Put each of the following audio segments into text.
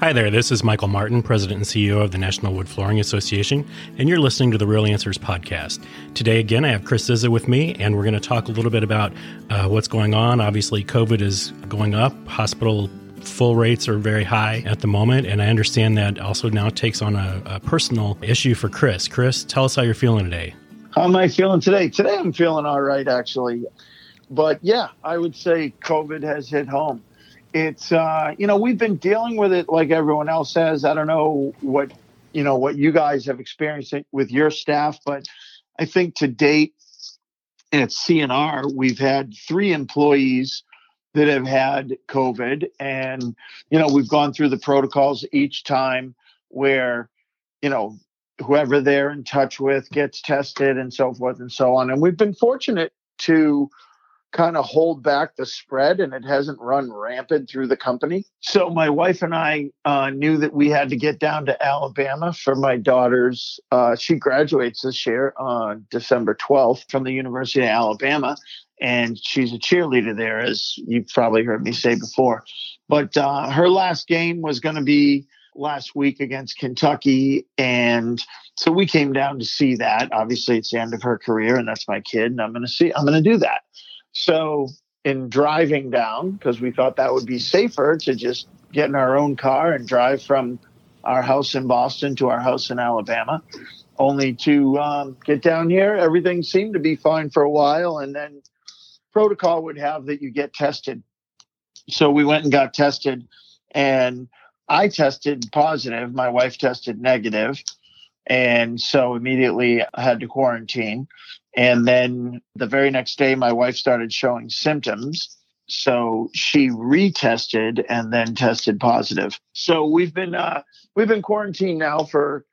Hi there, this is Michael Martin, President and CEO of the National Wood Flooring Association, and you're listening to the Real Answers podcast. Today, again, I have Chris Cizza with me, and we're going to talk a little bit about uh, what's going on. Obviously, COVID is going up, hospital full rates are very high at the moment, and I understand that also now takes on a, a personal issue for Chris. Chris, tell us how you're feeling today. How am I feeling today? Today, I'm feeling all right, actually. But yeah, I would say COVID has hit home it's uh, you know we've been dealing with it like everyone else has. I don't know what you know what you guys have experienced with your staff, but I think to date at CNR we've had three employees that have had COVID, and you know we've gone through the protocols each time where you know whoever they're in touch with gets tested and so forth and so on, and we've been fortunate to kind of hold back the spread and it hasn't run rampant through the company. So my wife and I uh, knew that we had to get down to Alabama for my daughter's. Uh, she graduates this year on December 12th from the University of Alabama. And she's a cheerleader there, as you've probably heard me say before. But uh, her last game was going to be last week against Kentucky. And so we came down to see that. Obviously, it's the end of her career, and that's my kid. And I'm going to see, I'm going to do that. So, in driving down, because we thought that would be safer to just get in our own car and drive from our house in Boston to our house in Alabama, only to um, get down here. Everything seemed to be fine for a while, and then protocol would have that you get tested. So we went and got tested, and I tested positive. My wife tested negative, and so immediately I had to quarantine. And then the very next day, my wife started showing symptoms. So she retested and then tested positive. So we've been uh, we've been quarantined now for,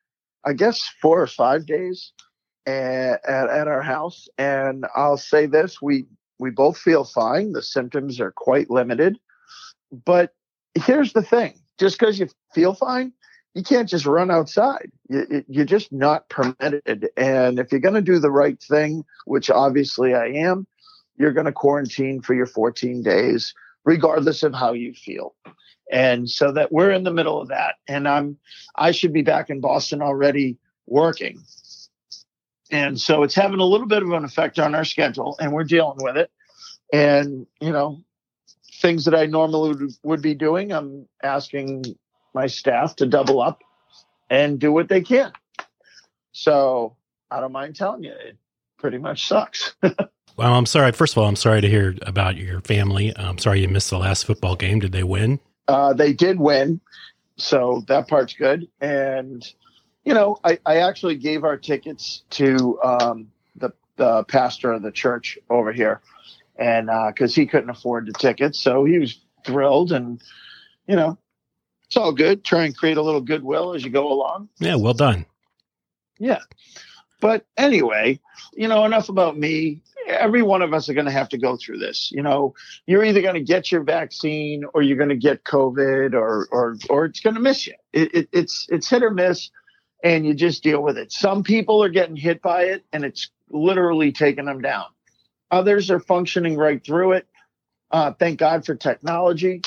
I guess, four or five days at, at, at our house. And I'll say this: we we both feel fine. The symptoms are quite limited. But here's the thing: just because you feel fine you can't just run outside. You, you're just not permitted. And if you're going to do the right thing, which obviously I am, you're going to quarantine for your 14 days, regardless of how you feel. And so that we're in the middle of that. And I'm, I should be back in Boston already working. And so it's having a little bit of an effect on our schedule and we're dealing with it. And, you know, things that I normally would, would be doing, I'm asking my staff to double up and do what they can. So I don't mind telling you, it pretty much sucks. well, I'm sorry. First of all, I'm sorry to hear about your family. I'm sorry you missed the last football game. Did they win? Uh, they did win. So that part's good. And, you know, I, I actually gave our tickets to um, the, the pastor of the church over here. And because uh, he couldn't afford the tickets. So he was thrilled. And, you know, it's all good. Try and create a little goodwill as you go along. Yeah, well done. Yeah. But anyway, you know, enough about me. Every one of us are going to have to go through this. You know, you're either going to get your vaccine or you're going to get COVID or or or it's going to miss you. It, it, it's it's hit or miss, and you just deal with it. Some people are getting hit by it, and it's literally taking them down. Others are functioning right through it. Uh, thank God for technology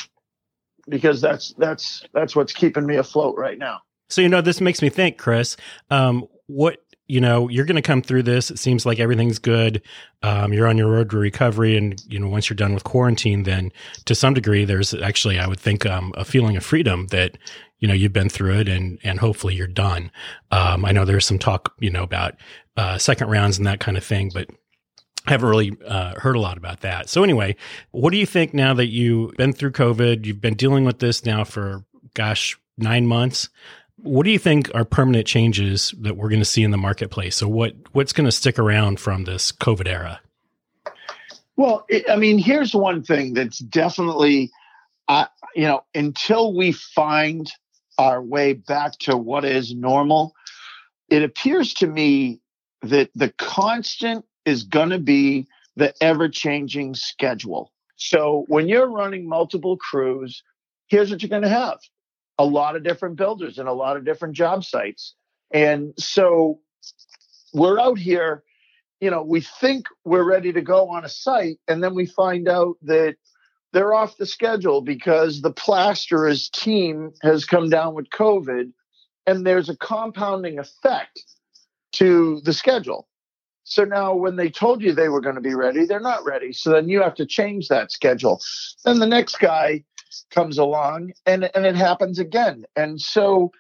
because that's that's that's what's keeping me afloat right now. So you know, this makes me think, Chris. Um, what you know, you're going to come through this. It seems like everything's good. Um, you're on your road to recovery, and you know, once you're done with quarantine, then to some degree, there's actually, I would think, um, a feeling of freedom that you know you've been through it, and and hopefully you're done. Um, I know there's some talk, you know, about uh, second rounds and that kind of thing, but I haven't really uh, heard a lot about that. So anyway, what do you think now that you've been through COVID? You've been dealing with this now for gosh nine months. What do you think are permanent changes that we're going to see in the marketplace? So what what's going to stick around from this COVID era? Well, it, I mean, here's one thing that's definitely, uh, you know, until we find our way back to what is normal, it appears to me that the constant is going to be the ever changing schedule. So when you're running multiple crews, here's what you're going to have a lot of different builders and a lot of different job sites. And so we're out here, you know, we think we're ready to go on a site, and then we find out that they're off the schedule because the plasterers team has come down with COVID and there's a compounding effect to the schedule. So now when they told you they were going to be ready, they're not ready. So then you have to change that schedule. Then the next guy comes along and, and it happens again. And so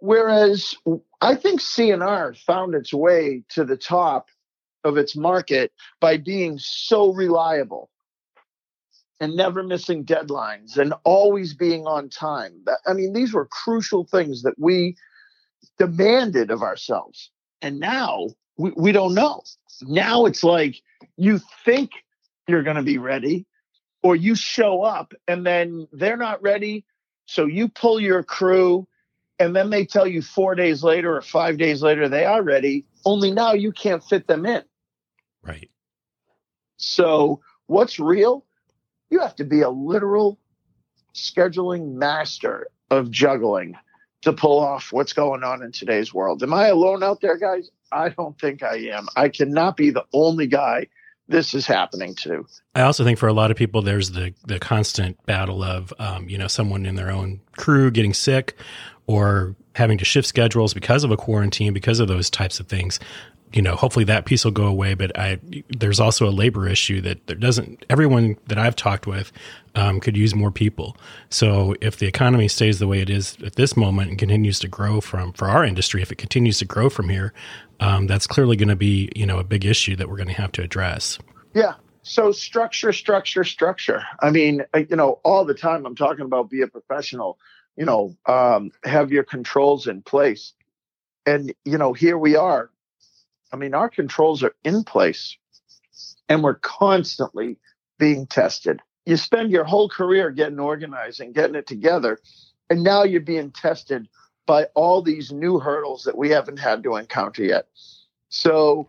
whereas I think CNR found its way to the top of its market by being so reliable and never missing deadlines and always being on time. I mean, these were crucial things that we demanded of ourselves. And now we, we don't know. Now it's like you think you're going to be ready, or you show up and then they're not ready. So you pull your crew, and then they tell you four days later or five days later they are ready. Only now you can't fit them in. Right. So what's real? You have to be a literal scheduling master of juggling to pull off what's going on in today's world. Am I alone out there, guys? I don't think I am. I cannot be the only guy this is happening to. I also think for a lot of people, there's the the constant battle of um, you know someone in their own crew getting sick or having to shift schedules because of a quarantine, because of those types of things you know, hopefully that piece will go away. But I, there's also a labor issue that there doesn't. Everyone that I've talked with um, could use more people. So if the economy stays the way it is at this moment and continues to grow from for our industry, if it continues to grow from here, um, that's clearly going to be you know a big issue that we're going to have to address. Yeah. So structure, structure, structure. I mean, you know, all the time I'm talking about be a professional. You know, um, have your controls in place. And you know, here we are I mean, our controls are in place and we're constantly being tested. You spend your whole career getting organized and getting it together, and now you're being tested by all these new hurdles that we haven't had to encounter yet. So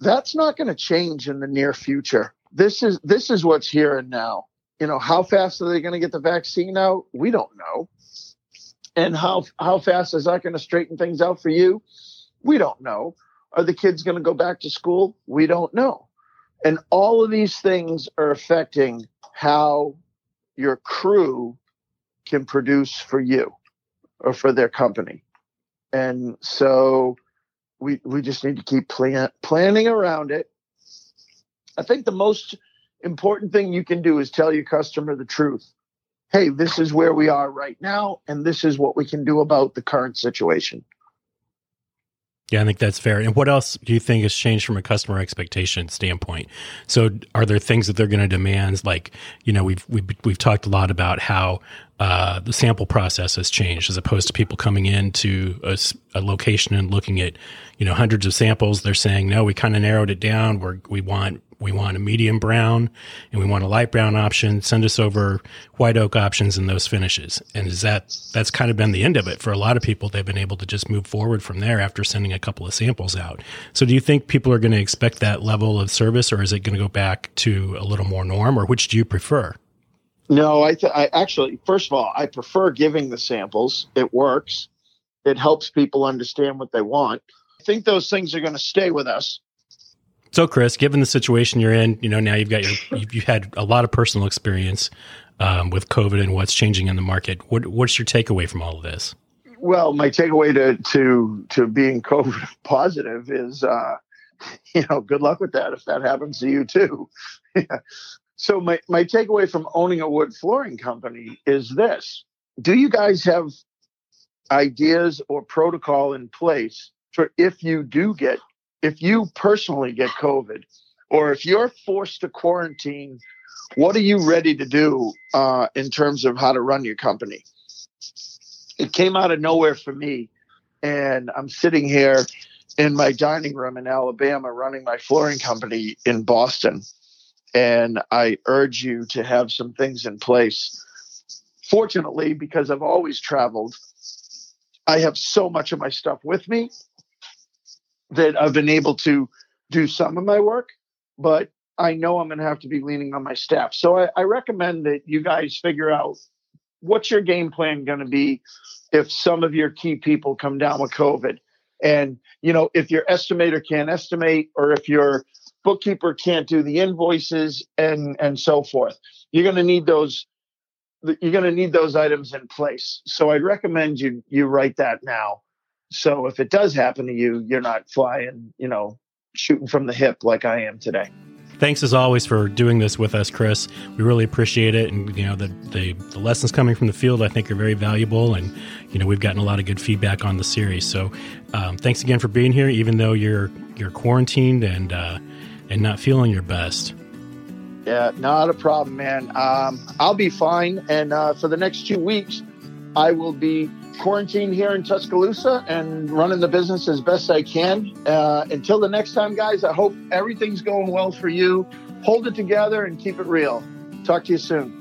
that's not going to change in the near future. This is this is what's here and now. You know, how fast are they going to get the vaccine out? We don't know. And how how fast is that going to straighten things out for you? We don't know. Are the kids going to go back to school? We don't know. And all of these things are affecting how your crew can produce for you or for their company. And so we we just need to keep plan, planning around it. I think the most important thing you can do is tell your customer the truth. Hey, this is where we are right now, and this is what we can do about the current situation. Yeah, I think that's fair. And what else do you think has changed from a customer expectation standpoint? So, are there things that they're going to demand? Like, you know, we've we've we've talked a lot about how uh, the sample process has changed, as opposed to people coming into a, a, location and looking at, you know, hundreds of samples. They're saying, no, we kind of narrowed it down. We we want we want a medium brown and we want a light brown option. Send us over white oak options and those finishes. And is that that's kind of been the end of it for a lot of people. They've been able to just move forward from there after sending a couple of samples out. So do you think people are going to expect that level of service, or is it going to go back to a little more norm, or which do you prefer? No, I, th- I actually, first of all, I prefer giving the samples. It works. It helps people understand what they want. I think those things are going to stay with us so, Chris, given the situation you're in, you know now you've got your you've, you've had a lot of personal experience um, with COVID and what's changing in the market. What, what's your takeaway from all of this? Well, my takeaway to to to being COVID positive is, uh, you know, good luck with that if that happens to you too. so my my takeaway from owning a wood flooring company is this: Do you guys have ideas or protocol in place for if you do get if you personally get COVID or if you're forced to quarantine, what are you ready to do uh, in terms of how to run your company? It came out of nowhere for me. And I'm sitting here in my dining room in Alabama running my flooring company in Boston. And I urge you to have some things in place. Fortunately, because I've always traveled, I have so much of my stuff with me that I've been able to do some of my work, but I know I'm going to have to be leaning on my staff. So I, I recommend that you guys figure out what's your game plan going to be if some of your key people come down with COVID. And, you know, if your estimator can't estimate or if your bookkeeper can't do the invoices and and so forth. You're going to need those you're going to need those items in place. So I'd recommend you you write that now. So if it does happen to you, you're not flying, you know, shooting from the hip like I am today. Thanks as always for doing this with us, Chris. We really appreciate it, and you know the, the, the lessons coming from the field I think are very valuable, and you know we've gotten a lot of good feedback on the series. So um, thanks again for being here, even though you're you're quarantined and uh, and not feeling your best. Yeah, not a problem, man. Um, I'll be fine, and uh, for the next two weeks, I will be quarantined here in Tuscaloosa and running the business as best I can. Uh, until the next time, guys, I hope everything's going well for you. Hold it together and keep it real. Talk to you soon.